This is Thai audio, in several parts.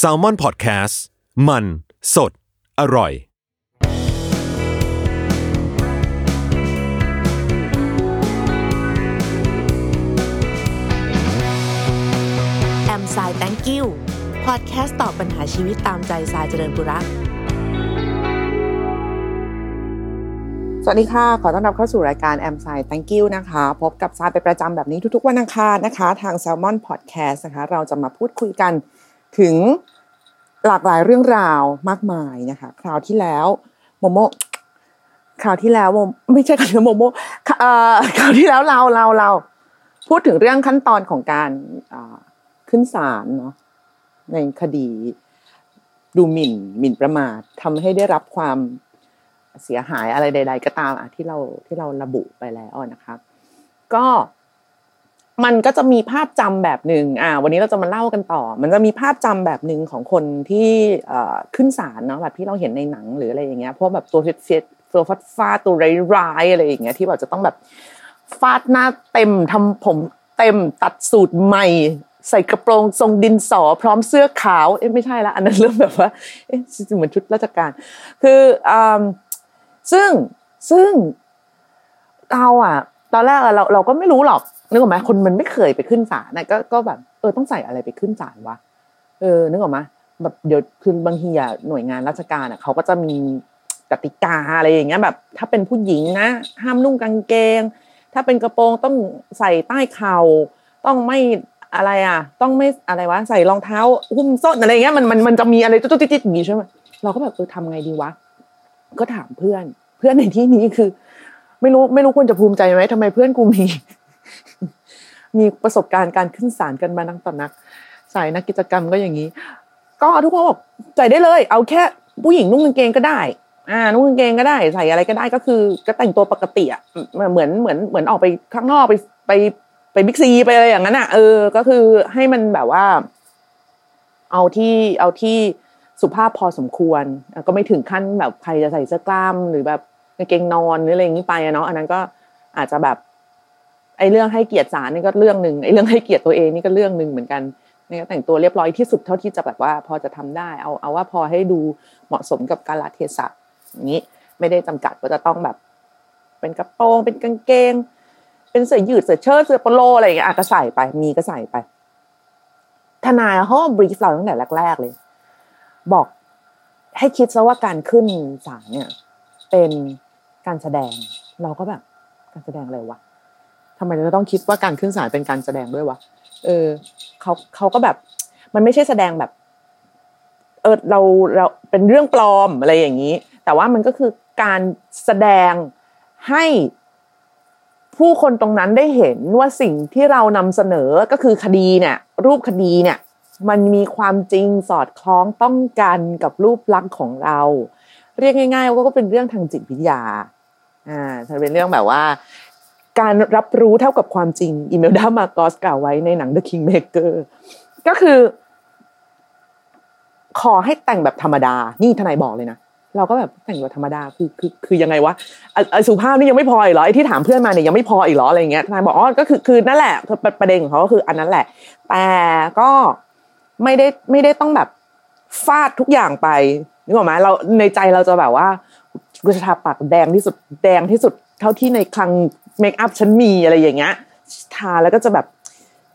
s a l ม o n PODCAST มัน สด อร่อย แอมสายแตงกิวพอดแคสต์ตอบปัญหาชีวิตตามใจสายเจริญบุรัก สวัสดีค่ะ ขอต้อนรับเข้าสู่รายการ a m s i Thank you นะคะ พบกับซายเป็นประจำแบบนี้ทุกๆวันอังคารนะคะ ทาง Salmon Podcast นะคะ เราจะมาพูดคุยกันถึงหลากหลายเรื่องราวมากมายนะคะ คราวที่แล้วโมโมคราวที่แล้วโมไม่ใช่คราวที่โมโมเอ่อคราวที่แล้วเราเราเราพูดถึงเรื่องขั้นตอนของการขึ้นศาลเนาะในคดีดูหมิ่นหมิ่นประมาททำให้ได้รับความ เสียหายอะไรใด ๆ ก็ตามอะที่เราที่เราระบุไปแล้วนะคะก็มันก็จะมีภาพจำแบบหนึ่งอ่า วันนี้เราจะมาเล่ากันต่อ มันจะมีภาพจำแบบหนึ่งของคนที่เอ่อขึ้นศาลเนาะแบบที่เราเห็นในหนังหรืออะไรอย่างเงี้ยพวกแบบตัวเฟียตัวฟาดฟาดตัวร้ายๆอะไรอย่างเงี้ยที่แบบจะต้องแบบฟาดหน้าเต็มทำผมเต็มตัดสูตรใหม่ ใส่กระโปรงทรงดินสอ พร้อมเสื้อขาวเอ๊ะไม่ใช่ละอันนั้นเริ่มแบบว่าเอ๊ะเหมือนชุดราชการ คืออ่า ซึ่งซึ่งเราอะ ตอนแรกเราเราก็ไม่รู้หรอกนึกออกไหมคนมันไม่เคยไปขึ้นศาลนะก็ก็แบบเออต้องใส่อะไรไปขึ้นศาลวะเออนึกออกไหมแบบเดี๋ยวคือบางทีอะหน่วยงานราชการอะเขาก็จะมีกติกาอะไรอย่างเงี้ยแบบ ถ้าเป็นผู้หญิงนะ ห้ามนุ่งกางเกง ถ้าเป็นกระโปรงต้องใส่ใต้เข่าต้องไม่อะไรอะ ต้องไม่อะไรวะใส่รองเท้าหุ้มส้นอะไรเงี้ยมันมันมันจะมีอะไรตุ๊ดติ๊ดอย่างงี้ใช่ไหมเราก็แบบเออทำไงดีวะ ก็ถามเพื่อน เพื่อนในที่นี้คือ ไม่รู้ไม่รู้ควรจะภูมิใจไหมทำไมเพื่อนกูมี มีประสบการณ์การขึ้นศาลกันมานักต่อนัก สายนักกิจกรรมก็อย่างนี้ ก็ทุกคนบอกใจได้เลย เอาแค่ผู้หญิงนุ่งกางเกงก็ได้ อ่า นุ่งกางเกงก็ได้ ใส่อะไรก็ได้ก็คือ ก็แต่งตัวปกติอะเหมือนเหมือนเหมือนออกไปข้างนอกไปไปไปบิ๊กซีไปอะไรอย่างนั้นอะเออ ก็คือให้มันแบบว่า เอาที่เอาที่ สุภาพพอสมควร ก็ไม่ถึงขั้นแบบใครจะใส่เสื้อกล้าม หรือแบบกางเกงนอนหรืออะไรอย่างนี้ไปอะเนาะอันนั้นก็อาจจะแบบไอ้เรื่องให้เกียรติศาลนี่ก็เรื่องหนึ่งไอ้เรื่องให้เกียรติตัวเองนี่ก็เรื่องหนึ่งเหมือนกันนี่ก็แต่งตัวเรียบร้อยที่สุดเท่าที่จะแบบว่า พอจะทำได้ เอาเอาว่าพอให้ดูเหมาะสมกับกาลเทศะอย่างนี้ไม่ได้จำกัดว่าจะต้องแบบ เป็นกระโปรงเป็นกางเกง เป็นเสื้อยืดเสื้อเชิ้ตเสื้อโปโลอะไรอย่างเงี้ยก็ใส่ไปมีก็ใส่ไปทนายเขาบรีฟเราตั้งแต่แรก ๆ เลย บอกให้คิดซะว่าการขึ้นศาลเนี่ย เป็นการแสดง เราก็แบบการแสดงอะไรวะทำไมเราต้องคิดว่าการขึ้นศาลเป็นการแสดงด้วยวะเออเขาเขาก็แบบ มันไม่ใช่แสดงแบบ เออเราเราเป็นเรื่องปลอมอะไรอย่างนี้ แต่ว่ามันก็คือการแสดงให้ผู้คนตรงนั้นได้เห็นว่าสิ่งที่เรานำเสนอก็คือคดีเนี่ย รูปคดีเนี่ย มันมีความจริงสอดคล้องต้องกันกับรูปลักษณ์ของเรา เรียกง่ายๆว่าก็เป็นเรื่องทางจิตวิทยาอ่าจะเป็นเรื่องแบบว่า การรับรู้เท่ากับความจริงอีเมลดามากอสกล่าวไว้ในหนัง The Kingmaker ก็คือ ขอให้แต่งแบบธรรมดา นี่ทนายบอกเลยนะเราก็แบบแต่งแบบธรรมดาคือคือคือยังไงวะไอ้สุภาพนี่ยังไม่พออีกเหรอไอ้ที่ถามเพื่อนมาเนี่ยยังไม่พออีกเหรออะไรเงี้ยทนายบอกอ๋อก็คือคือนั่นแหละประเด็นของเขาก็คืออันนั้นแหละ แต่ก็ ไม่ได้ไม่ได้ต้องแบบฟาดทุกอย่างไปนึกออกไหมเราในใจเราจะแบบว่ากูจะทาปากแดงที่สุดแดงที่สุดเท่าที่ในคลังเมคอัพฉันมีอะไรอย่างเงี้ยทาแล้วก็จะแบบ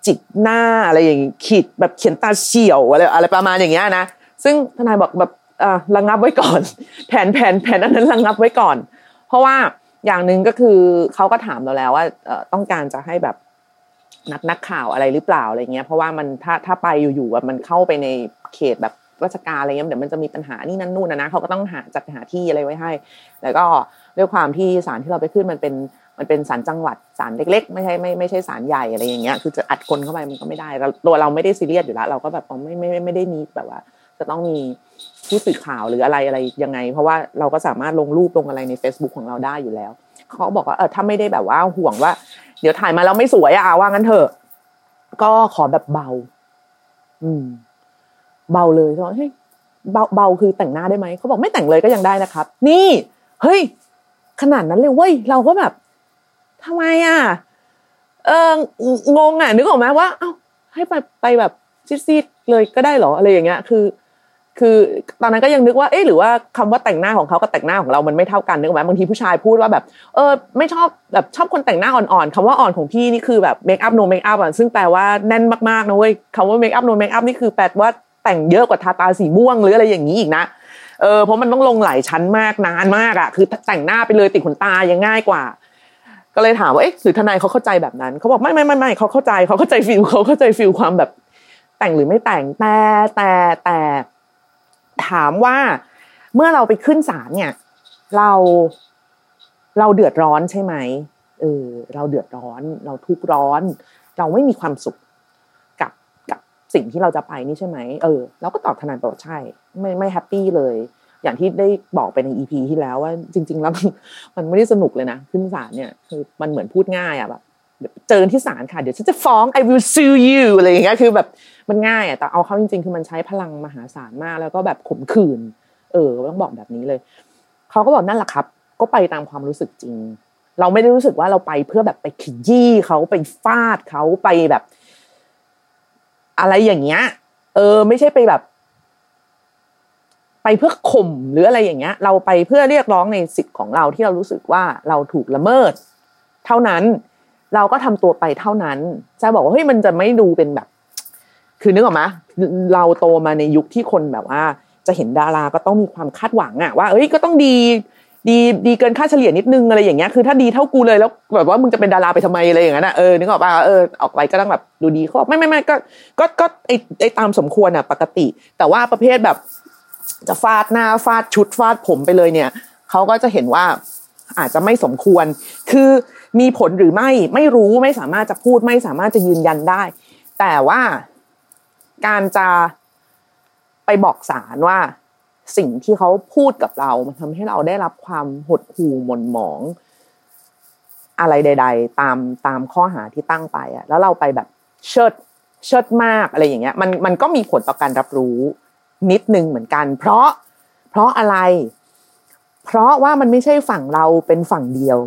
จิกหน้าอะไรอย่างงี้ขีดแบบเขียนตาเฉียวอะไรอะไรประมาณอย่างเงี้ยนะซึ่งทนายบอกแบบอ่าระงับไว้ก่อน แผนแผนแผนอันนั้นระงับไว้ก่อน เพราะว่าอย่างหนึ่งก็คือเขาก็ถามเราแล้วว่าต้องการจะให้แบบ นักนักข่าวอะไรหรือเปล่าอะไรเงี้ยเพราะว่ามันถ้าถ้าไปอยู่ๆแบบมันเข้าไปในเขตแบบราชการอะไรเงี้ยเดี๋ยวมันจะมีปัญหานี่นั่นนู่นนะนะเขาก็ต้องหาจัดหาที่อะไรไว้ให้ แล้วก็ด้วยความที่ศาลที่เราไปขึ้นมันเป็นมันเป็นศาลจังหวัดศาลเล็ก ๆ ไม่ใช่ไม่ไม่ใช่ศาลใหญ่อะไรอย่างเงี้ยคือจะอัดคนเข้าไปมันก็ไม่ได้ตัวเราไม่ได้ซีเรียสอยู่แล้วเราก็แบบไม่ไม่ไม่ได้มีแบบว่า จะต้องมีผู้สื่อข่าวหรืออะไรอะไรยังไง เพราะว่าเราก็สามารถลงรูปลงอะไรใน Facebook ของเราได้อยู่แล้วเขาบอกว่าเออถ้าไม่ได้แบบว่าห่วงว่า เดี๋ยวถ่ายมาแล้วไม่สวยอะว่างั้นเถอะ ก็ขอแบบเบา อืม เบาเลยเขาบอกเฮ้ยเบาเบาคือแต่งหน้าได้ไหมเขาบอกไม่แต่งเลยก็ยังได้นะครับ นี่ เฮ้ย ขนาดนั้นเลยเว้ยเราก็แบบทำไมอะ เอองงอะนึกออกไหมว่า เอ้าให้ไปไปแบบซีดๆเลยก็ได้เหรออะไรอย่างเงี้ย คือ คือตอนนั้นก็ยังนึกว่าเอ๊ะหรือว่าคำว่าแต่งหน้าของเขากับแต่งหน้าของเรามันไม่เท่ากันนึกไหมบางทีผู้ชายพูดว่าแบบเออไม่ชอบแบบชอบคนแต่งหน้าอ่อนๆคำว่าอ่อนของพี่นี่คือแบบ makeup no makeup อะซึ่งแปลว่าแน่นมากๆนะเว้ยคำว่า makeup no makeup นี่คือแปลว่าแต่งเยอะกว่าทาตาสีม่วงหรืออะไรอย่างนี้อีกนะเออเพราะมันต้องลงหลายชั้นมากนานมากอะคือแต่งหน้าไปเลยติดขนตายังง่ายกว่า ก็เลยถามว่าเอ๊ะหรือทนายเขาเข้าใจแบบนั้นเขาบอกไม่ไม่ไม่ไม่เขาเข้าใจเขาเข้าใจฟิลเขาเข้าใจฟิลความแบบ แต่งหรือไม่แต่งแต่แต่แต่ ถามว่าเมื่อเราไปขึ้นศาลเนี่ย เราเราเดือดร้อนใช่ไหมเออเราเดือดร้อน เราทุกข์ร้อน เราไม่มีความสุขกับกับสิ่งที่เราจะไปนี่ใช่ไหมเออเราก็ตอบทนายบอกใช่ ไม่ไม่แฮปปี้เลย อย่างที่ได้บอกไปในอีพีที่แล้วว่าจริง ๆ แล้วมันไม่ได้สนุกเลยนะขึ้นศาลเนี่ยคือมันเหมือนพูดง่ายอะแบบ เจอที่ศาลค่ะ เดี๋ยวฉันจะฟ้อง I will sue you อะไรอย่างเงี้ยคือแบบมันง่ายอะแต่เอาเข้าจริงๆ คือมันใช้พลังมหาศาลมาก แล้วก็แบบขมขื่นเออต้องบอกแบบนี้เลยเขาก็บอกนั่นแหละครับ ก็ไปตามความรู้สึกจริง เราไม่ได้รู้สึกว่าเราไปเพื่อแบบไปขยี้เขาไปฟาดเขาไปแบบ อะไรอย่างเงี้ย เออ ไม่ใช่ไปแบบ ไปเพื่อข่มหรืออะไรอย่างเงี้ย เราไปเพื่อเรียกร้องในสิทธิ์ของเราที่เรารู้สึกว่าเราถูกละเมิด เท่านั้น เราก็ทำตัวไปเท่านั้นจะบอกว่าเฮ้ยมันจะไม่ดูเป็นแบบ คือนึกออกไหมเราโตมาในยุคที่คนแบบว่า จะเห็นดาราก็ต้องมีความคาดหวังอะว่าเอ้ยก็ต้องดีดีดีเกินค่าเฉลี่ยนิดนึงอะไรอย่างเงี้ยคือถ้าดีเท่ากูเลยแล้วแบบว่ามึงจะเป็นดาราไปทำไมอะไรอย่างเงี้ยนะเออนึกออกป่ะเออออกไปก็ต้องแบบดูดีเขาไม่ไม่ไม่ก็ก็ก็ไอไอตามสมควรอะปกติ แต่ว่าประเภทแบบ จะฟาดหน้าฟาดชุดฟาดผมไปเลยเนี่ยเขาก็จะเห็นว่าอาจจะไม่สมควร คือ มีผลหรือไม่ไม่รู้ไม่สามารถจะพูดไม่สามารถจะยืนยันได้ แต่ว่าการจะไปบอกศาลว่า สิ่งที่เขาพูดกับเรามันทำให้เราได้รับความหดหู่หม่นหมอง อะไรใด ๆ ตามตามข้อหาที่ตั้งไปอะแล้วเราไปแบบเชิดเชิดมากอะไรอย่างเงี้ย มันมันก็มีผลต่อการรับรู้นิดนึงเหมือนกัน เพราะเพราะอะไร เพราะว่ามันไม่ใช่ฝั่งเราเป็นฝั่งเดียว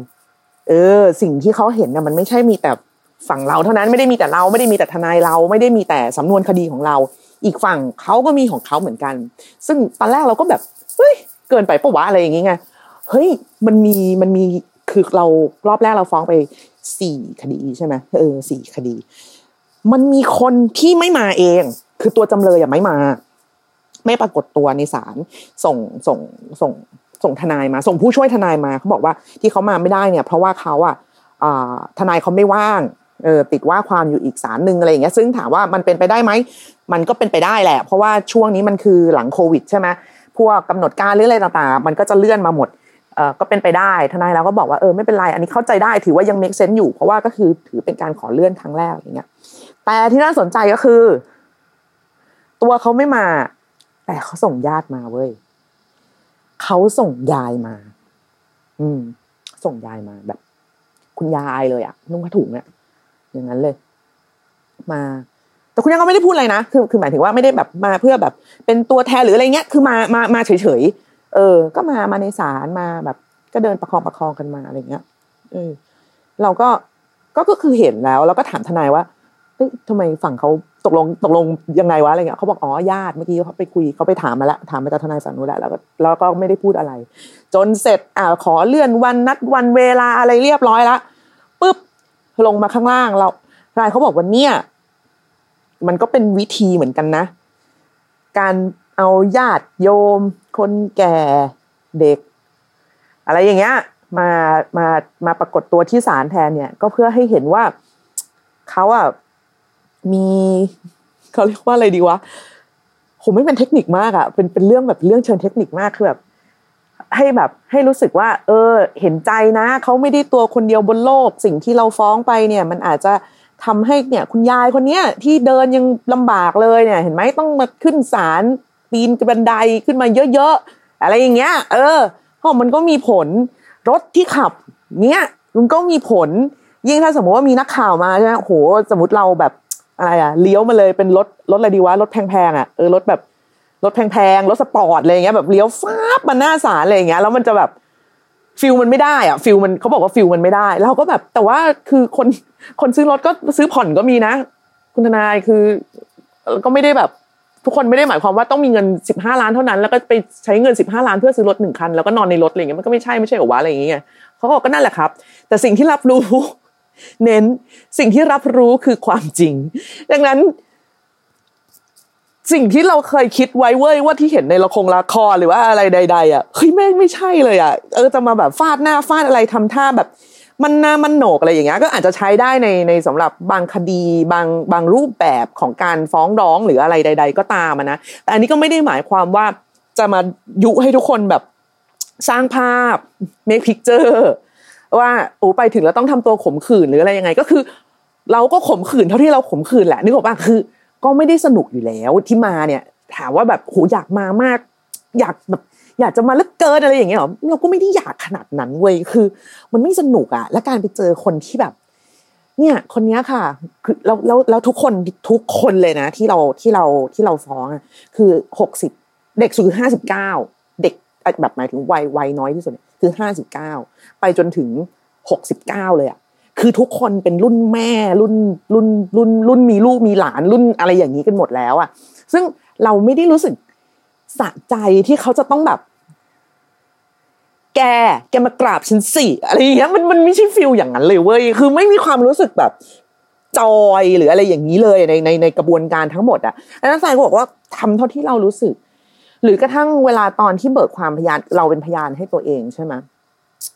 เออ สิ่งที่เขาเห็นน่ะมันไม่ใช่มีแต่ฝั่งเราเท่านั้นไม่ได้มีแต่เราไม่ได้มีแต่ทนายเราไม่ได้มีแต่สำนวนคดีของเรา อีกฝั่งเขาก็มีของเขาเหมือนกัน ซึ่งตอนแรกเราก็แบบเฮ้ยเกินไปปะวะอะไรอย่างงี้ยเฮ้ยมันมีมันมีคือเรารอบแรกเราฟ้องไปสี่คดีใช่ไหมเออสี่คดี มันมีคนที่ไม่มาเอง คือตัวจำเลยอะไม่มา ไม่ปรากฏตัวในศาลส่งส่งส่ง ส่งทนายมา ส่งผู้ช่วยทนายมาเขาบอกว่าที่เขามาไม่ได้เนี่ย เพราะว่าเขาอะทนายเขาไม่ว่างเออติดว่าความอยู่อีกศาลหนึ่งอะไรอย่างเงี้ยซึ่งถามว่ามันเป็นไปได้ไหมมันก็เป็นไปได้แหละ เพราะว่าช่วงนี้มันคือหลังโควิดใช่ไหมพวกกำหนดการหรืออะไรต่างๆ มันก็จะเลื่อนมาหมดเออก็เป็นไปได้ทนายเราก็บอกว่าเออไม่เป็นไรอันนี้เข้าใจได้ถือว่ายัง make sense อยู่ เพราะว่าก็คือถือเป็นการขอเลื่อนครั้งแรกอย่างเงี้ยแต่ที่น่าสนใจก็คือ ตัวเขาไม่มา แต่เขาส่งญาติมาเว้ย เขาส่งยายมา อืม ส่งยายมาแบบ คุณยายเลยอะนุ่งผ้าถุงเนี่ยอย่างนั้นเลย มา แต่คุณยายก็ไม่ได้พูดอะไรนะคือคือหมายถึงว่าไม่ได้แบบมาเพื่อแบบ เป็นตัวแทนหรืออะไรเงี้ย คือมามามาเฉยๆเออ ก็มามาในศาลมาแบบ ก็เดินประคองประคองกันมาอะไรเงี้ยเออเราก็ก็ก็คือเห็นแล้ว แล้วก็ถามทนายว่าเฮ้ยทำไมฝั่งเขา ตกลงตกลงยังไงวะอะไรเงี้ยเขาบอกอ๋อญาติเมื่อกี้เขาไปคุยเขาไปถามมาแล้วถามมาจากทนายฝั่งนู้นแล้วแล้วก็แล้วก็ไม่ได้พูดอะไร จนเสร็จอ่าขอเลื่อนวันนัดวันเวลาอะไรเรียบร้อยละปุ๊บลงมาข้างล่างเราทนายเขาบอกว่าเนี่ยมันก็เป็นวิธีเหมือนกันนะ การเอาญาติโยม คนแก่เด็ก อะไรอย่างเงี้ยมามามาปรากฏตัวที่ศาลแทนเนี่ย ก็เพื่อให้เห็นว่าเขาอะ มีเขาเรียกว่าอะไรดีวะผมไม่เป็นเทคนิคมากอะเป็นเป็นเรื่องแบบเรื่องเชิงเทคนิคมากคือแบบให้แบบให้รู้สึกว่า เออ เห็นใจนะเขาไม่ได้ตัวคนเดียวบนโลก สิ่งที่เราฟ้องไปเนี่ย มันอาจจะทำให้เนี่ย คุณยายคนเนี้ยที่เดินยังลำบากเลยเนี่ย เห็นไหมต้องมาขึ้นศาลปีนบันไดขึ้นมาเยอะๆอะไรอย่างเงี้ย เออเพราะมันก็มีผลรถที่ขับ เนี้ยมันก็มีผลยิ่งถ้าสมมติว่ามีนักข่าวมาใช่ไหมโหสมมติเราแบบ อะไรอะเลี้ยวมาเลยเป็นรถรถอะไรดีวะรถแพงๆอะเออรถแบบรถแพงๆรถสปอร์ตอะไรเงี้ยแบบเลี้ยวฟ้าบมาหน้าศาลอะไรเงี้ยแล้วมันจะแบบ feel มันไม่ได้อะ feel มันเขาบอกว่า feel มันไม่ได้แล้วก็แบบแต่ว่าคือคนคนซื้อรถก็ซื้อผ่อนก็มีนะ คุณทนายคือก็ไม่ได้แบบทุกคนไม่ได้หมายความว่าต้องมีเงินสิบห้าล้านเท่านั้น แล้วก็ไปใช้เงินสิบห้าล้านเพื่อซื้อรถหนึ่งคันแล้วก็นอนในรถอะไรเงี้ยมันก็ไม่ใช่ไม่ใช่หรอวะอะไรอย่างเงี้ยเขาก็บอกก็นั่นแหละครับ แต่สิ่งที่รับรู้ เน้นสิ่งที่รับรู้คือความจริง ดังนั้น สิ่งที่เราเคยคิดไว้เว้ยว่าที่เห็นในละครละครหรือว่าอะไรใด ๆ อะเฮ้ยแม่งไม่ใช่เลยอะเออจะมาแบบฟาดหน้าฟาดอะไรทำท่าแบบ มันหน้ามันโหนกอะไรอย่างเงี้ยก็อาจจะใช้ได้ในในสำหรับบางคดีบางบางรูปแบบของการฟ้องร้องหรืออะไรใด ๆ ก็ตามนะแต่อันนี้ก็ไม่ได้หมายความว่าจะมายุให้ทุกคนแบบสร้างภาพ make picture ว่าโอ้ไปถึงแล้วต้องทำตัวขมขื่นหรืออะไรยังไงก็คือ เราก็ขมขื่นเท่าที่เราขมขื่นแหละนึกออกป่ะคือ ก็ไม่ได้สนุกอยู่แล้วที่มาเนี่ย ถามว่าแบบโหอยากมามาก อยากแบบอยากจะมาเลิกเกินอะไรอย่างเงี้ยหรอเราก็ไม่ได้อยากขนาดนั้นเว้ยคือ มันไม่สนุกอะและการไปเจอคนที่แบบ เนี่ย คนนี้ค่ะ คือแล้วแล้วแล้วทุกคนทุกคนเลยนะ ที่เราที่เราที่เราฟ้องอะคือหกสิบเด็กสุดคือห้าสิบเก้าเด็กแบบหมายถึงวัยวัยน้อยที่สุดเนี่ย คือห้าสิบเก้าไปจนถึงหกสิบเก้าเลยอะคือทุกคนเป็นรุ่นแม่รุ่นรุ่นรุ่นรุ่นมีลูกมีหลานรุ่นอะไรอย่างนี้กันหมดแล้วอะซึ่งเราไม่ได้รู้สึกสะใจที่เขาจะต้องแบบ แกแกมากราบฉันสิอะไรอย่างเงี้ยมันมันไม่ใช่ฟิลอย่างนั้นเลยเว้ยคือไม่มีความรู้สึกแบบจอยหรืออะไรอย่างนี้เลยในในในกระบวนการทั้งหมดอะแล้วนักแสดงก็บอกว่าทำเท่าที่เรารู้สึก หรือกระทั่งเวลาตอนที่เบิกความพยานเราเป็นพยานให้ตัวเองใช่ไหม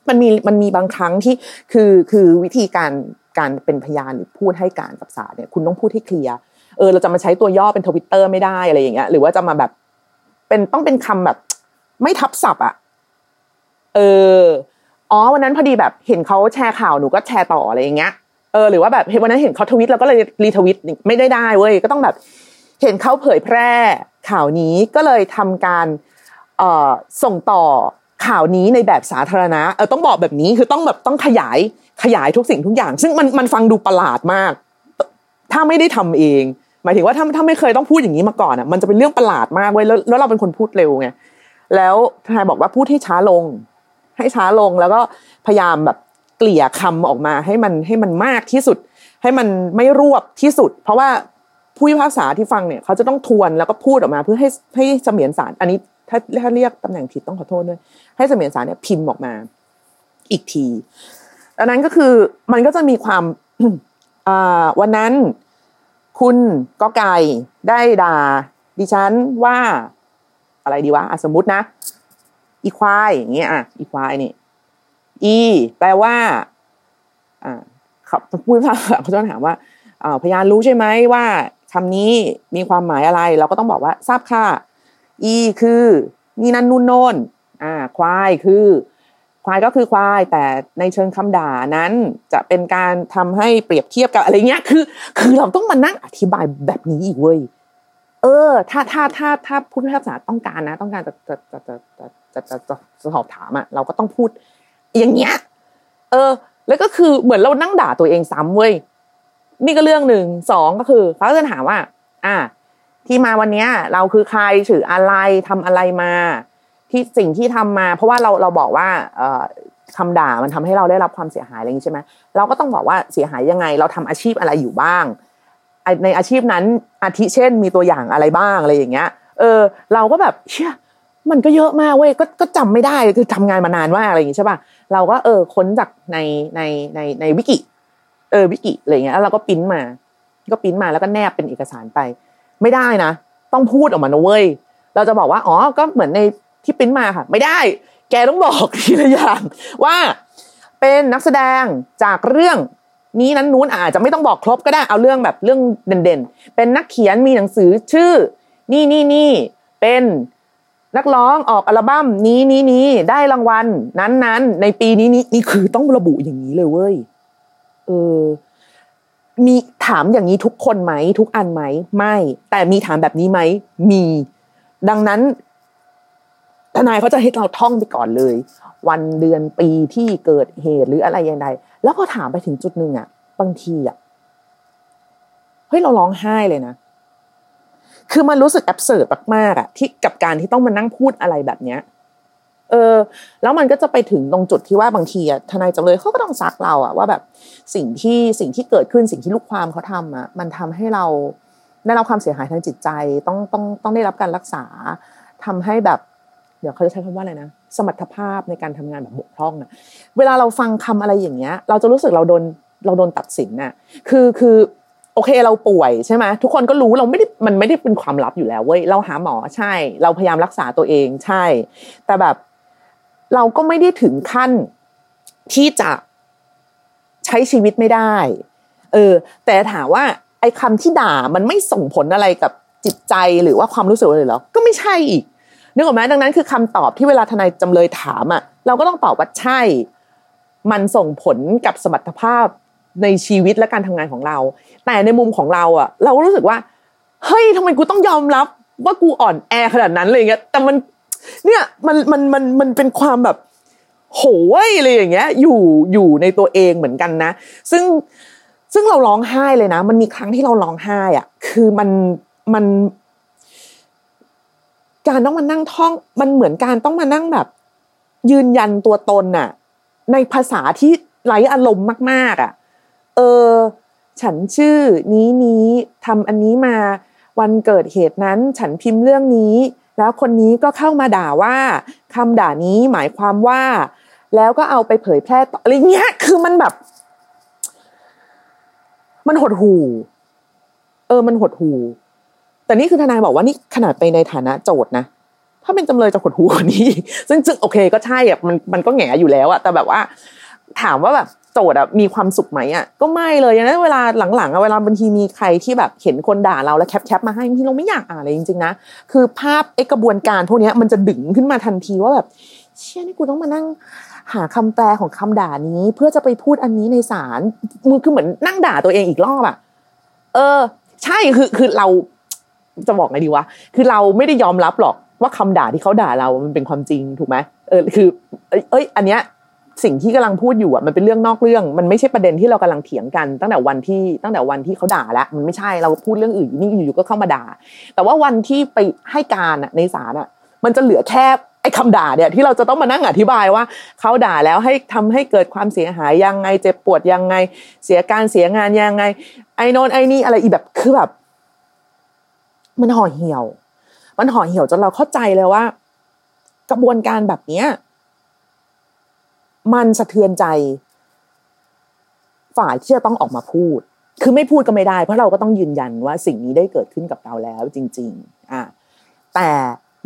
มันมีมันมีบางครั้งที่คือคือวิธีการการเป็นพยานหรือพูดให้การกับศาลเนี่ยคุณต้องพูดให้เคลียร์เออเราจะมาใช้ตัวย่อเป็นทวิตเตอร์ไม่ได้อะไรอย่างเงี้ยหรือว่าจะมาแบบ เป็นต้องเป็นคำแบบ ไม่ทับศัพท์อะเอออ๋อวันนั้นพอดีแบบเห็นเขาแชร์ข่าวหนูก็แชร์ต่ออะไรอย่างเงี้ยเออหรือว่าแบบเห็นวันนั้นเห็นเขาทวิตเราก็เลยรีทวิตไม่ได้ได้เว้ยก็ต้องแบบ เห็นเขาเผยแพร่ ข่าวนี้ก็เลยทำการส่งต่อข่าวนี้ในแบบสาธารณะเออต้องบอกแบบนี้คือต้องแบบต้องขยายขยายทุกสิ่งทุกอย่าง ซึ่งมันมันฟังดูประหลาดมาก ถ้าไม่ได้ทำเอง หมายถึงว่าถ้าถ้าไม่เคยต้องพูดอย่างนี้มาก่อนอะมันจะเป็นเรื่องประหลาดมากเว้ยแล้วแล้วเราเป็นคนพูดเร็วไงแล้วทนายบอกว่าพูดให้ช้าลง ให้ช้าลงแล้วก็พยายามแบบเกลี่ยคำออกมาให้มันให้มันมากที่สุด ให้มันไม่รวบที่สุด เพราะว่า ผู้พิพากษาที่ฟังเนี่ยเขาจะต้องทวนแล้วก็พูดออกมาเพื่อให้ให้เสมียนสารอันนี้ถ้าถ้าเรียกตำแหน่งผิดต้องขอโทษด้วยให้เสมียนสารเนี่ยพิมพ์ออกมา อีกทีดังนั้นก็คือมันก็จะมีความอ่าวันนั้น คุณก็ไก่ได้ด่าดิฉันว่าอะไรดีวะสมมตินะ อีควายอย่างเงี้ยอะอีควายนี่อีแปลว่า อ่าเขาพูดภาษาเขาจะถามว่าอ่าพยานรู้ใช่ไหมว่า คำนี้มีความหมายอะไร เราก็ต้องบอกว่าทราบค่ะ อีคือนี่นั่นนู่นโน่นอ่าควายคือ ควายก็คือควาย แต่ในเชิงคำด่านั้นจะเป็นการทำให้เปรียบเทียบกับอะไรเงี้ยคือ คือเราต้องมานั่งอธิบายแบบนี้อีกเว้ยเออ ถ้าถ้าถ้าถ้าผู้พิพากษาต้องการนะ ต้องการจะจะจะจะจะจะจะจะจะสอบถามอะเราก็ต้องพูด อย่างเงี้ย เออ แล้วก็คือเหมือนเรานั่งด่าตัวเองซ้ำเว้ย นี่ก็เรื่องหนึ่งสองก็คือเขาจะถามว่า อ่า ที่มาวันเนี้ยเราคือใครถืออะไรทำอะไรมา ที่สิ่งที่ทำมา เพราะว่าเราเราบอกว่า เอ่อคำด่ามันทำให้เราได้รับความเสียหายอะไรอย่างนี้ใช่ไหมเราก็ต้องบอกว่าเสียหายยังไง เราทำอาชีพอะไรอยู่บ้าง ในอาชีพนั้นอาทิเช่น มีตัวอย่างอะไรบ้างอะไรอย่างเงี้ย เออ เราก็แบบเชื่อมันก็เยอะมากเว้ยก็ก็จำไม่ได้คือทำงานมานานมากอะไรอย่างงี้ใช่ป่ะเราก็เออค้นจากในในในในวิกิ เออวิกิอะไรเงี้ยแล้วเราก็ปิ้นมา ก็ปิ้นมาแล้วก็แนบเป็นเอกสารไป ไม่ได้นะ ต้องพูดออกมานะเว้ยเราจะบอกว่าอ๋อก็เหมือนในที่ปิ้นมาค่ะ ไม่ได้ แกต้องบอกทีละอย่างว่าเป็นนักแสดงจากเรื่องนี้นั้นนู้นอาจจะไม่ต้องบอกครบก็ได้เอาเรื่องแบบเรื่องเด่นๆ เป็นนักเขียนมีหนังสือชื่อ นี่นี่นี่เป็นนักร้องออกอัลบั้มนี้นี้นี้ได้รางวัล นั้นนั้นในปีนี้นี้นี่คือต้องระบุอย่างนี้เลยเว้ย เออมีถามอย่างนี้ทุกคนไหม ทุกอันไหม ไม่ แต่มีถามแบบนี้ไหม มี ดังนั้น ทนายเขาจะให้เราท่องไปก่อนเลย วันเดือนปีที่เกิดเหตุหรืออะไรอย่างใดแล้วพอถามไปถึงจุดหนึ่งอะบางทีอะเฮ้ยเราร้องไห้เลยนะคือมันรู้สึกแอบเสิร์ตมากๆอะที่กับการที่ต้องมานั่งพูดอะไรแบบเนี้ย เออ แล้วมันก็จะไปถึงตรงจุดที่ว่าบางทีอะทนายจำเลยเขาก็ต้องซักเราอะว่าแบบสิ่งที่สิ่งที่เกิดขึ้นสิ่งที่ลูกความเขาทำอะมันทำให้เราได้รับความเสียหายทางจิตใจต้องต้องต้องได้รับการรักษาทำให้แบบ เดี๋ยวเขาจะใช้คำว่าอะไรนะสมรรถภาพในการทำงานแบบบกพร่องอะเวลาเราฟังคำอะไรอย่างเงี้ย เราจะรู้สึกเราโดนเราโดนตัดสินน่ะคือคือโอเคเราป่วยใช่ไหมทุกคนก็รู้เราไม่ได้มันไม่ได้เป็นความลับอยู่แล้วเว้ยเราหาหมอใช่ เราพยายามรักษาตัวเองใช่ แต่แบบ เราก็ไม่ได้ถึงขั้นที่จะใช้ชีวิตไม่ได้ เออ แต่ถามว่าไอ้คำที่ด่ามันไม่ส่งผลอะไรกับจิตใจหรือว่าความรู้สึกเลยหรอ ก็ไม่ใช่อีกนึกออกไหมดังนั้นคือคำตอบที่เวลาทนายจำเลยถามอะเราก็ต้องตอบว่าใช่ มันส่งผลกับสมรรถภาพในชีวิตและการทำงานของเรา แต่ในมุมของเราอะ เราก็รู้สึกว่า เฮ้ยทำไมกูต้องยอมรับ ว่ากูอ่อนแอขนาดนั้นเลยเงี้ยแต่มัน เนี่ยมันมันมันมันเป็นความแบบโหยอะไรอย่างเงี้ย อยู่อยู่ในตัวเองเหมือนกันนะ ซึ่งซึ่งเราร้องไห้เลยนะ มันมีครั้งที่เราร้องไห้อะ คือมันมัน การต้องมานั่งท่อง มันเหมือนการต้องมานั่งแบบ ยืนยันตัวตนน่ะ ในภาษาที่ไร้อารมณ์มาก ๆ อะ เออ ฉันชื่อนี้นี้ทำอันนี้มา วันเกิดเหตุนั้น ฉันพิมพ์เรื่องนี้ แล้วคนนี้ก็เข้ามาด่าว่าคำด่านี้หมายความว่า แล้วก็เอาไปเผยแพร่ต่ออะไรเงี้ย คือมันแบบ มันหดหูเออมันหดหูแต่นี่คือทนายบอกว่านี่ขนาดไปในฐานะโจทย์นะถ้าเป็นจำเลยจะหดหูกว่านี้ ซึ่งซึ่งโอเคก็ใช่อะมันมันก็แง่อยู่แล้วอะแต่แบบว่า ถามว่าแบบโจทย์อะมีความสุขไหมอะก็ไม่เลยย่างนั้นเวลาหลังๆอะเวลาบางทีมีใครที่แบบเห็นคนด่าเราแล้วแคปแคปมาให้บางทีเราไม่อยากอ่านเลยจริงๆนะคือภาพไอ้กระบวนการพวกนี้มันจะดึงขึ้นมาทันทีว่าแบบเชี่ยนี่กูต้องมานั่งหาคำแปลของคำด่านี้ เพื่อจะไปพูดอันนี้ในศาลมึงคือเหมือนนั่งด่าตัวเองอีกรอบอะเออ ใช่คือคือเราจะบอกไงดีวะคือเราไม่ได้ยอมรับหรอกว่าคำด่าที่เขาด่าเรามันเป็นความจริงถูกไหมเออคือ เอ้ยอันเนี้ย สิ่งที่กำลังพูดอยู่อะมันเป็นเรื่องนอกเรื่อง มันไม่ใช่ประเด็นที่เรากำลังเถียงกันตั้งแต่วันที่ตั้งแต่วันที่เขาด่าแล้วมันไม่ใช่เราพูดเรื่องอื่นนี่อยู่ๆก็เข้ามาด่า แต่ว่าวันที่ไปให้การอะในศาลอะ มันจะเหลือแค่ไอ้คำด่าเนี่ยที่เราจะต้องมานั่งอธิบายว่าเขาด่าแล้วให้ทำให้เกิดความเสียหายยังไงเจ็บปวดยังไง เสียการเสียงานยังไง ไอ้นนไอ้นี่อะไรอีแบบคือแบบ มันห่อเหี่ยว มันห่อเหี่ยวจนเราเข้าใจเลยว่า กระบวนการแบบเนี้ย มันสะเทือนใจ ฝ่ายที่จะต้องออกมาพูด คือไม่พูดก็ไม่ได้ เพราะเราก็ต้องยืนยันว่าสิ่งนี้ได้เกิดขึ้นกับเราแล้วจริง ๆ อะแต่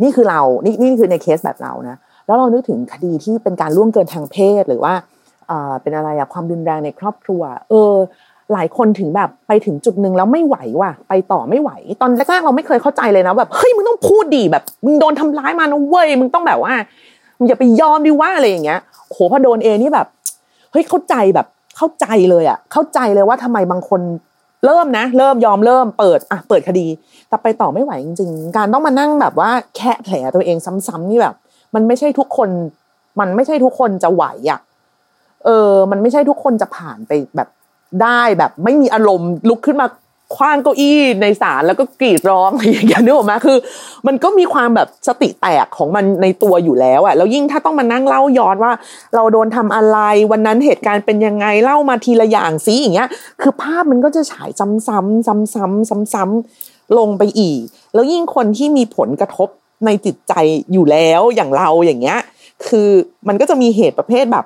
นี่คือเรานี่นี่คือในเคสแบบเรานะแล้วเรานึกถึงคดีที่เป็นการล่วงเกินทางเพศหรือว่าเป็นอะไรอะความรุนแรงในครอบครัว เออ หลายคนถึงแบบไปถึงจุดหนึ่งแล้วไม่ไหวว่ะ ไปต่อไม่ไหว ตอนแรกๆเราไม่เคยเข้าใจเลยนะแบบเฮ้ยมึงต้องพูดดีแบบ มึงโดนทำร้ายมานะเว้ยมึงต้องแบบว่า อย่าไปยอมดิว่าอะไรอย่างเงี้ยโหพอโดนเอนี่แบบเฮ้ยเข้าใจแบบเข้าใจเลยอะ เข้าใจเลยว่าทำไมบางคนเริ่มนะ เริ่มยอมเริ่มเปิดอะเปิดคดี แต่ไปต่อไม่ไหวจริง ๆ การต้องมานั่งแบบว่าแค่แผลตัวเองซ้ำๆนี่แบบ มันไม่ใช่ทุกคน มันไม่ใช่ทุกคนจะไหวอะเออ มันไม่ใช่ทุกคนจะผ่านไปแบบได้แบบ ไม่มีอารมณ์ลุกขึ้นมา คว้างเก้าอี้ในศาลแล้วก็กรีดร้องอะไรอย่างเงี้ยนึกออกมาคือ มันก็มีความแบบสติแตกของมันในตัวอยู่แล้วอะแล้วยิ่งถ้าต้องมานั่งเล่าย้อนว่า เราโดนทำอะไร วันนั้นเหตุการณ์เป็นยังไงเล่ามาทีละอย่างซิอย่างเงี้ย คือภาพมันก็จะฉายซ้ำๆซ้ำๆซ้ำๆลงไปอีก แล้วยิ่งคนที่มีผลกระทบในจิตใจอยู่แล้วอย่างเราอย่างเงี้ย คือมันก็จะมีเหตุประเภทแบบ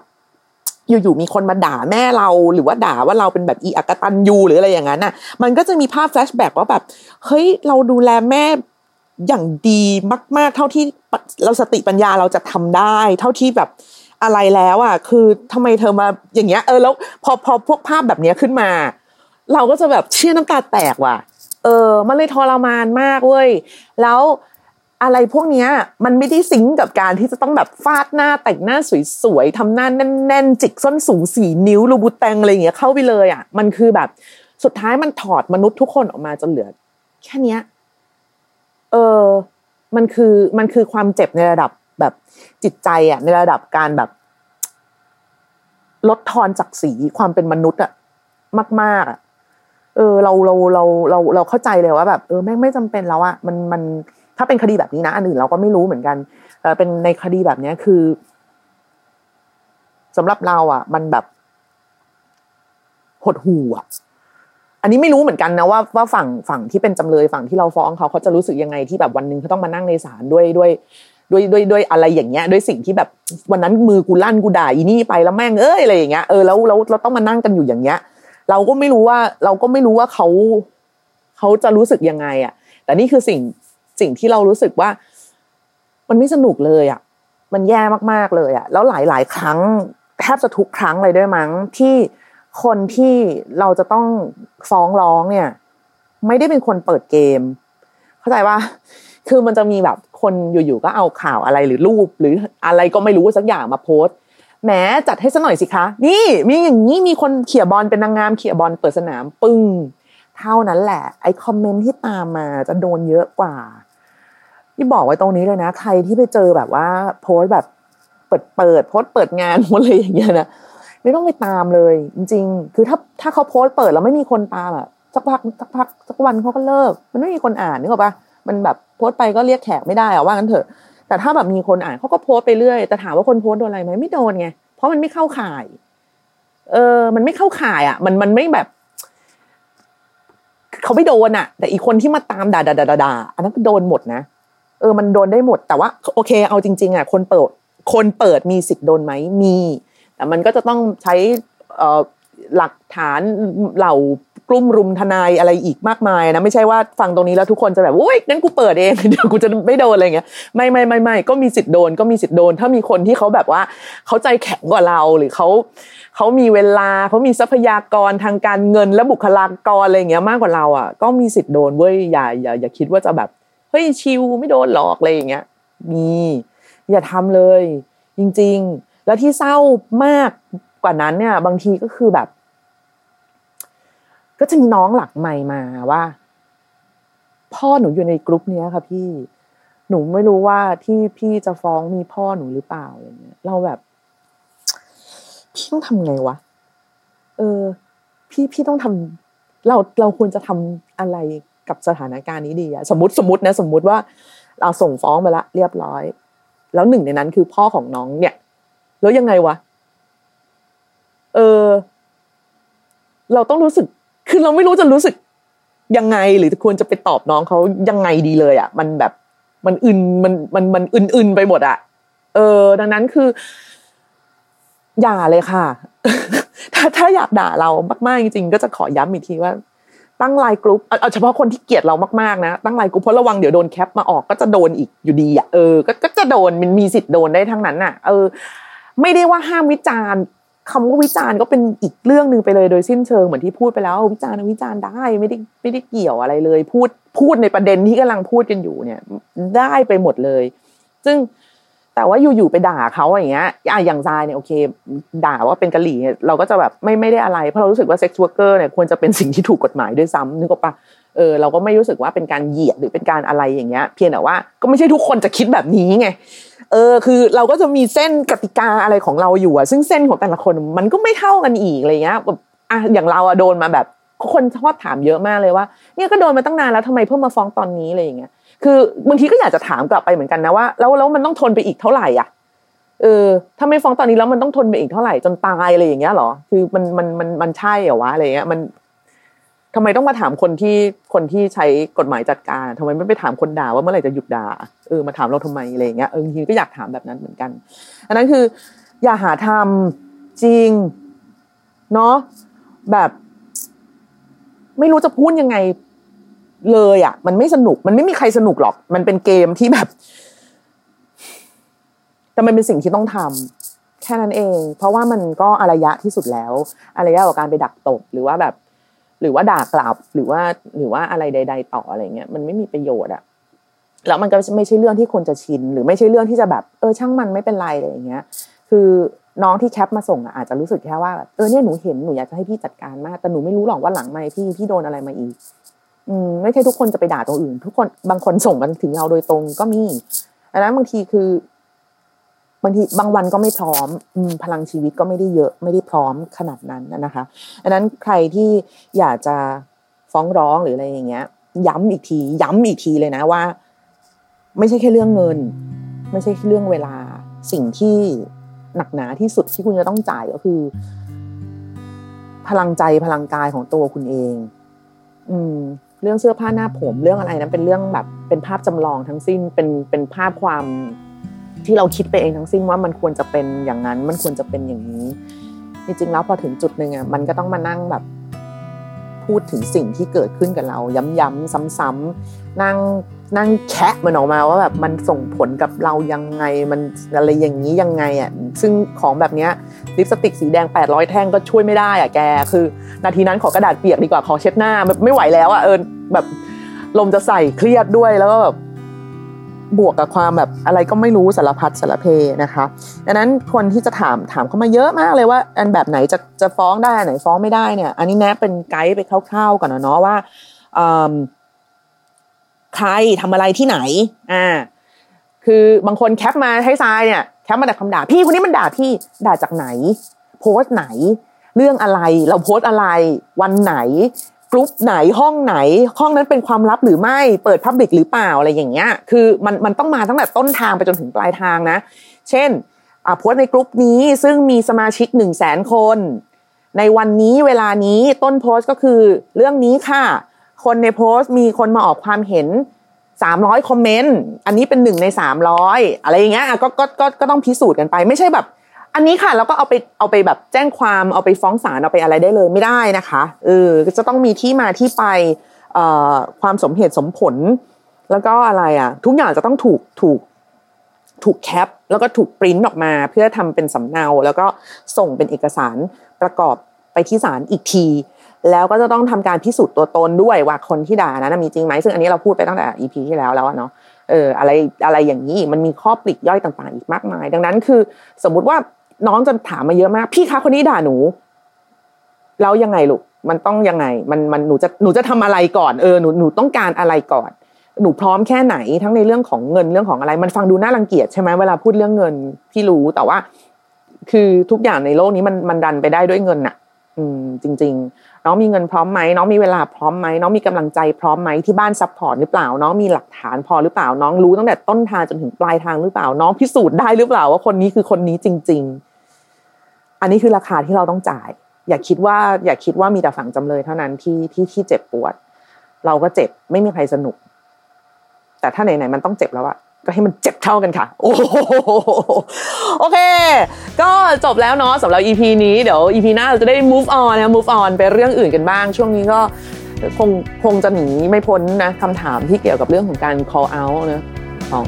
อยู่ๆมีคนมาด่าแม่เราหรือว่าด่าว่าเราเป็นแบบอีอักตันยูหรืออะไรอย่างนั้นน่ะ มันก็จะมีภาพแฟลชแบ็กว่าแบบเฮ้ยเราดูแลแม่อย่างดีมาก ๆ เท่าที่เราสติปัญญาเราจะทำได้ เท่าที่แบบอะไรแล้วอะ คือทำไมเธอมาอย่างเงี้ยเออแล้วพอพอพวกภาพแบบเนี้ยขึ้นมา เราก็จะแบบเชี่ยน้ำตาแตกว่ะ เออ มันเลยทรมานมากเว้ยแล้ว อะไรพวกนี้มันไม่ได้ซิงกับการที่จะต้องแบบฟาดหน้าแต่งหน้าสวยๆทำหน้าแน่นๆ จิกส้นสูงสี่นิ้วรูบูแตงอะไรอย่างเงี้ยเข้าไปเลยอะมันคือแบบ สุดท้ายมันถอดมนุษย์ทุกคนออกมาจนเหลือ แค่เนี้ยเออมันคือมันคือความเจ็บในระดับแบบจิตใจอะในระดับการแบบ ลดทอนศักดิ์ศรีความเป็นมนุษย์อะมาก ๆอะเออเราเราเราเราเราเข้าใจเลยว่าแบบ เออแม่งไม่จำเป็นแล้วอะมันมัน ถ้าเป็นคดีแบบนี้นะอันอื่นเราก็ไม่รู้เหมือนกันแต่เป็นในคดีแบบนี้คือสำหรับเราอะ มันแบบหดหูอะ อันนี้ไม่รู้เหมือนกันนะว่าว่าฝั่งฝั่งที่เป็นจำเลยฝั่งที่เราฟ้องเขาเขาจะรู้สึกยังไงที่แบบวันหนึ่งเขาต้องมานั่งในศาลด้วยด้วยด้วยด้วยด้วยอะไรอย่างเงี้ยด้วยสิ่งที่แบบวันนั้นมือกูลั่นกูด่าอีนี่ไปแล้วแม่งเอ้ยอะไรอย่างเงี้ยเออแล้วแล้วเราต้องมานั่งกันอยู่อย่างเงี้ย เราก็ไม่รู้ว่า เราก็ไม่รู้ว่าเขาเขาจะรู้สึกยังไง อะ แต่นี่คือสิ่ง สิ่งที่เรารู้สึกว่า มันไม่สนุกเลยอะ มันแย่มากๆเลยอะ แล้วหลายๆ ครั้งแทบจะทุกครั้งเลยด้วยมั้งที่คนที่เราจะต้องฟ้องร้องเนี่ย ไม่ได้เป็นคนเปิดเกม เข้าใจว่าคือมันจะมีแบบคนอยู่ๆก็เอาข่าวอะไรหรือรูป หรืออะไรก็ไม่รู้สักอย่างมาโพสต์แหมจัดให้ซะหน่อยสิคะ นี่มีอย่างนี้มีคนเขี่ยบอลเป็นนางงามเขี่ยบอลเปิดสนามปึ้ง เท่านั้นแหละ ไอ้คอมเมนต์ที่ตามมาจะโดนเยอะกว่าที่บอกไว้ตรงนี้เลยนะ ใครที่ไปเจอแบบว่า โพสต์แบบเปิดเปิดโพสต์เปิดงานอะไรอย่างเงี้ยนะไม่ต้องไปตามเลย จริง ๆ คือถ้าถ้าเขาโพสต์เปิดแล้วไม่มีคนตามอะสักพักสักพักสักวันเขาก็เลิก มันไม่มีคนอ่านนึกออกปะมันแบบโพสไปก็เรียกแขกไม่ได้อะว่างั้นเถอะ แต่ถ้าแบบมีคนอ่านเขาก็โพสไปเรื่อยแต่ถามว่าคนโพสโดนอะไรไหมไม่โดนไงเพราะมันไม่เข้าข่าย เออ มันไม่เข้าข่ายอะ มันมันไม่แบบ เขาไม่โดนอะแต่อีกคนที่มาตามด่าด่าด่าด่าอันนั้นก็โดนหมดนะ เออมันโดนได้หมด แต่ว่าโอเค เอาจริง ๆอะคนเปิดคนเปิดมีสิทธิ์โดนไหมมี แต่มันก็จะต้องใช้เอ่อหลักฐานเหล่า กลุ่มรุมทนายอะไรอีกมากมายนะไม่ใช่ว่าฟังตรงนี้แล้วทุกคนจะแบบโอ้ยงั้นกูเปิดเองเดี๋ยวกูจะไม่โดนอะไรเงี้ยไม่ไม่ไม่ไม่ก็มีสิทธิ์โดนก็มีสิทธิ์โดน ถ้ามีคนที่เขาแบบว่าเขาใจแข็งกว่าเราหรือเขาเขามีเวลาเขามีทรัพยากรทางการเงินและบุคลากรอะไรเงี้ยมากกว่าเราอะก็มีสิทธิ์โดนเว้ยอย่าอย่าอย่าคิดว่าจะแบบเฮ้ยชิวไม่โดนหลอกอะไรอย่างเงี้ยมีอย่าทำเลย จริง ๆ แล้วที่เศร้ามากกว่านั้นเนี่ย บางทีก็คือแบบ ก็จะมีน้องหลักใหม่มาว่า พ่อหนูอยู่ในกรุ๊ปเนี้ค่ะพี่หนูไม่รู้ว่าที่พี่จะฟ้องมีพ่อหนูหรือเปล่าอะไรเงี้ย เราแบบ พี่ต้องทำไงวะเออ พี่พี่ต้องทำเราเราควรจะทำอะไรกับสถานการณ์นี้ดีอะสมมติสมมตินะ สมมุติว่า เราส่งฟ้องไปละเรียบร้อย แล้วหนึ่งในนั้นคือพ่อของน้องเนี่ย แล้วยังไงวะเออ เราต้องรู้สึก คือเราไม่รู้จะรู้สึกยังไงหรือควรจะไปตอบน้องเขายังไงดีเลยอะ มันแบบมันอึนมันมันมันอึนๆไปหมดอะ เออ ดังนั้นคือ อย่าเลยค่ะ ถ้าถ้าอยากด่าเรามากๆจริงๆก็จะขอย้ำอีกทีว่าตั้งไลน์กลุ่มเอาเฉพาะคนที่เกลียดเรามากๆนะตั้งไลน์กลุ่มเพราะระวังเดี๋ยวโดนแคปมาออกก็จะโดนอีกอยู่ดีอะเออก็ก็จะโดนมันมีสิทธิ์โดนได้ทั้งนั้นอะ เออ ไม่ได้ว่าห้ามวิจารณ์ คำว่าวิจารณ์ก็เป็นอีกเรื่องหนึ่งไปเลยโดยสิ้นเชิงเหมือนที่พูดไปแล้ววิจารณ์วิจารณ์ได้ไม่ได้ไม่ได้เกี่ยวอะไรเลย พูดพูดในประเด็นที่กำลังพูดกันอยู่เนี่ย ได้ไปหมดเลย ซึ่งแต่ว่าอยู่ๆไปด่าเขาอย่างเงี้ยอย่างทรายเนี่ยโอเค ด่าว่าเป็นกะหรี่เราก็จะแบบไม่ไม่ได้อะไรเพราะเรารู้สึกว่าเซ็กซ์วอร์เกอร์เนี่ยควรจะเป็นสิ่งที่ถูกกฎหมายด้วยซ้ำนึกออกปะเออเราก็ไม่รู้สึกว่าเป็นการเหยียดหรือเป็นการอะไรอย่างเงี้ย เพียงแต่ว่าก็ไม่ใช่ทุกคนจะคิดแบบนี้ไง เออคือเราก็จะมีเส้นกติกาอะไรของเราอยู่อะซึ่งเส้นของแต่ละคนมันก็ไม่เท่ากันอีกอะไรเงี้ยแบบอะอย่างเราอะโดนมาแบบคนชอบถามเยอะมากเลยว่า เนี่ยก็โดนมาตั้งนานแล้วทำไมเพิ่งมาฟ้องตอนนี้อะไรอย่างเงี้ยคือบางทีก็อยากจะถามกลับไปเหมือนกันนะว่าแล้วแล้วมันต้องทนไปอีกเท่าไหร่อะเออถ้าไม่ฟ้องตอนนี้แล้วมันต้องทนไปอีกเท่าไหร่จนตายอะไรอย่างเงี้ยหรอ คือมันมันมันมันใช่เหรอวะอะไรเงี้ยมัน ทำไมต้องมาถามคนที่คนที่ใช้กฎหมายจัดการทำไมไม่ไปถามคนด่าว่าเมื่อไหร่จะหยุดด่าเออมาถามเราทำไมอะไรเงี้ยเออบางทีก็อยากถามแบบนั้นเหมือนกัน อันนั้นคือ อย่าหาทำจริงเนาะแบบ ไม่รู้จะพูดยังไงเลยอะ มันไม่สนุก มันไม่มีใครสนุกหรอก มันเป็นเกมที่แบบ แต่มันเป็นสิ่งที่ต้องทำแค่นั้นเอง เพราะว่ามันก็อารยะที่สุดแล้วอารยะกับการไปดักตบหรือว่าแบบ หรือว่าด่ากลับหรือว่าหรือว่าอะไรใด ๆ ต่ออะไรเงี้ยมันไม่มีประโยชน์อะแล้วมันก็ไม่ใช่เรื่องที่คนจะชิน หรือไม่ใช่เรื่องที่จะแบบเออช่างมันไม่เป็นไรอะไรอย่างเงี้ย คือน้องที่แคปมาส่งอะอาจจะรู้สึกแค่ว่าแบบเออเนี่ยหนูเห็นหนูอยากจะให้พี่จัดการมากแต่หนูไม่รู้หรอกว่าหลังไม่พี่พี่โดนอะไรมาอีก อืมไม่ใช่ทุกคนจะไปด่าตัวอื่น ทุกคนบางคนส่งมาถึงเราโดยตรงก็มีอันนั้นบางทีคือ บางทีบางวันก็ไม่พร้อมอมพลังชีวิตก็ไม่ได้เยอะไม่ได้พร้อมขนาดนั้นนะคะอันนั้นใครที่อยากจะฟ้องร้องหรืออะไรอย่างเงี้ย ย้ำอีกที ย้ำอีกทีเลยนะว่า ไม่ใช่แค่เรื่องเงิน ไม่ใช่เรื่องเวลาสิ่งที่หนักหนาที่สุดที่คุณจะต้องจ่ายก็คือ พลังใจพลังกายของตัวคุณเอง อืม เรื่องเสื้อผ้าหน้าผมเรื่องอะไรนั้นเป็นเรื่องแบบ เป็นภาพจำลองทั้งสิ้นเป็นเป็นภาพความ ที่เราคิดไปเองทั้งสิ้นว่ามันควรจะเป็นอย่างนั้น มันควรจะเป็นอย่างนี้ จริงๆแล้วพอถึงจุดหนึ่งอะมันก็ต้องมานั่งแบบ พูดถึงสิ่งที่เกิดขึ้นกับเรา ย้ำๆซ้ำๆนั่งนั่งแคะมันออกมาว่าแบบมันส่งผลกับเรายังไงมันอะไรอย่างนี้ยังไงอะซึ่งของแบบเนี้ยลิปสติกสีแดง 800 แท่งก็ช่วยไม่ได้อะแก คือ นาทีนั้นขอกระดาษเปียกดีกว่าขอเช็ดหน้าไม่ไหวแล้วอะเออแบบลมจะใส่เครียดด้วยแล้วก็แบบ บวกกับความแบบอะไรก็ไม่รู้สารพัดสารเพนะคะ ดังนั้นคนที่จะถามถามเข้ามาเยอะมากเลยว่า อันแบบไหนจะจะฟ้องได้อันไหนฟ้องไม่ได้เนี่ย อันนี้แนะเป็นไกด์ไปคร่าวๆก่อนนะเนาะว่าใครทำอะไรที่ไหน อ่า คือบางคนแคปมาให้ทรายเนี่ยแคปมาแต่คำด่าพี่คนนี้มันด่าพี่ด่าจากไหน โพสต์ไหน เรื่องอะไรเราโพสต์อะไร วันไหน กลุ่มไหนห้องไหน ห้องนั้นเป็นความลับหรือไม่เปิดพับบิกหรือเปล่าอะไรอย่างเงี้ยคือมันมันต้องมาตั้งแต่ต้นทางไปจนถึงปลายทางนะ เช่นอ่าโพสในกลุ่มนี้ซึ่งมีสมาชิกหนึ่งแสนคน ในวันนี้เวลานี้ต้นโพสต์ก็คือเรื่องนี้ค่ะ คนในโพสต์มีคนมาออกความเห็น300คอมเมนต์อันนี้เป็นหนึ่งใน300อะไรอย่างเงี้ยก็ก็ก็ก็ต้องพิสูจน์กันไป ไม่ใช่แบบ อันนี้ค่ะแล้วก็เอาไปเอาไปแบบแจ้งความเอาไปฟ้องศาลเอาไปอะไรได้เลยไม่ได้นะคะเออจะต้องมีที่มาที่ไปเอ่อความสมเหตุสมผล แล้วก็อะไรอะ ทุกอย่างจะต้องถูกถูกถูกแคป แล้วก็ถูกปริ้นออกมา เพื่อทำเป็นสำเนา แล้วก็ส่งเป็นเอกสารประกอบไปที่ศาลอีกที แล้วก็จะต้องทำการพิสูจน์ตัวตนด้วยว่าคนที่ด่านั้นมีจริงไหมซึ่งอันนี้เราพูดไปตั้งแต่ EP ที่แล้วแล้วเนาะเอออะไรอะไรอย่างนี้มันมีข้อปลีกย่อยต่างๆ อีกมากมาย ดังนั้นคือ สมมุติว่า น้องจะถามมาเยอะมาก พี่คะคนนี้ด่าหนู แล้วยังไงลูกมันต้องยังไง มันมันหนูจะหนูจะทำอะไรก่อนเออหนูหนูต้องการอะไรก่อน หนูพร้อมแค่ไหนทั้งในเรื่องของเงินเรื่องของอะไร มันฟังดูน่ารังเกียจใช่ไหมเวลาพูดเรื่องเงินพี่รู้แต่ว่า คือทุกอย่างในโลกนี้มันมันดันไปได้ด้วยเงินน่ะ อืม จริง ๆ น้องมีเงินพร้อมไหมน้องมีเวลาพร้อมไหมน้องมีกำลังใจพร้อมไหมที่บ้าน support หรือเปล่า น้องมีหลักฐานพอหรือเปล่า น้องรู้ตั้งแต่ต้นทางจนถึงปลายทางหรือเปล่า น้องพิสูจน์ได้หรือเปล่าว่าคนนี้คือคนนี้จริง ๆ อันนี้คือราคาที่เราต้องจ่าย อย่าคิดว่าอย่าคิดว่ามีแต่ฝั่งจำเลยเท่านั้นที่ที่ที่เจ็บปวด เราก็เจ็บไม่มีใครสนุก แต่ถ้าไหนๆมันต้องเจ็บแล้วอะก็ให้มันเจ็บเท่ากันค่ะ โอ้โอเค ก็จบแล้วเนาะสำหรับ EP นี้เดี๋ยว EP หน้าเราจะได้ move on นะ move on ไปเรื่องอื่นกันบ้าง ช่วงนี้ก็คงคงจะหนีไม่พ้นนะคำถามที่เกี่ยวกับเรื่องของการ call out นะของ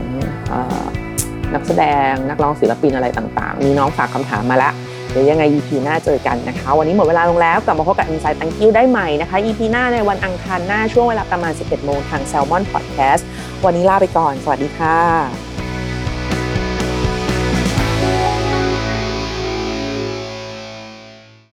นักแสดงนักร้องศิลปินอะไรต่าง ๆ มีน้องฝากคำถามมาแล้ว ดี๋ยวยังไง EP หน้าเจอกันนะคะ วันนี้หมดเวลาลงแล้วกลับมาพบกับ Inside Thank You ได้ใหม่นะคะ EP หน้าในวันอังคารหน้าช่วงเวลาประมาณ 11โมงทาง Salmon Podcast วันนี้ลาไปก่อน สวัสดีค่ะ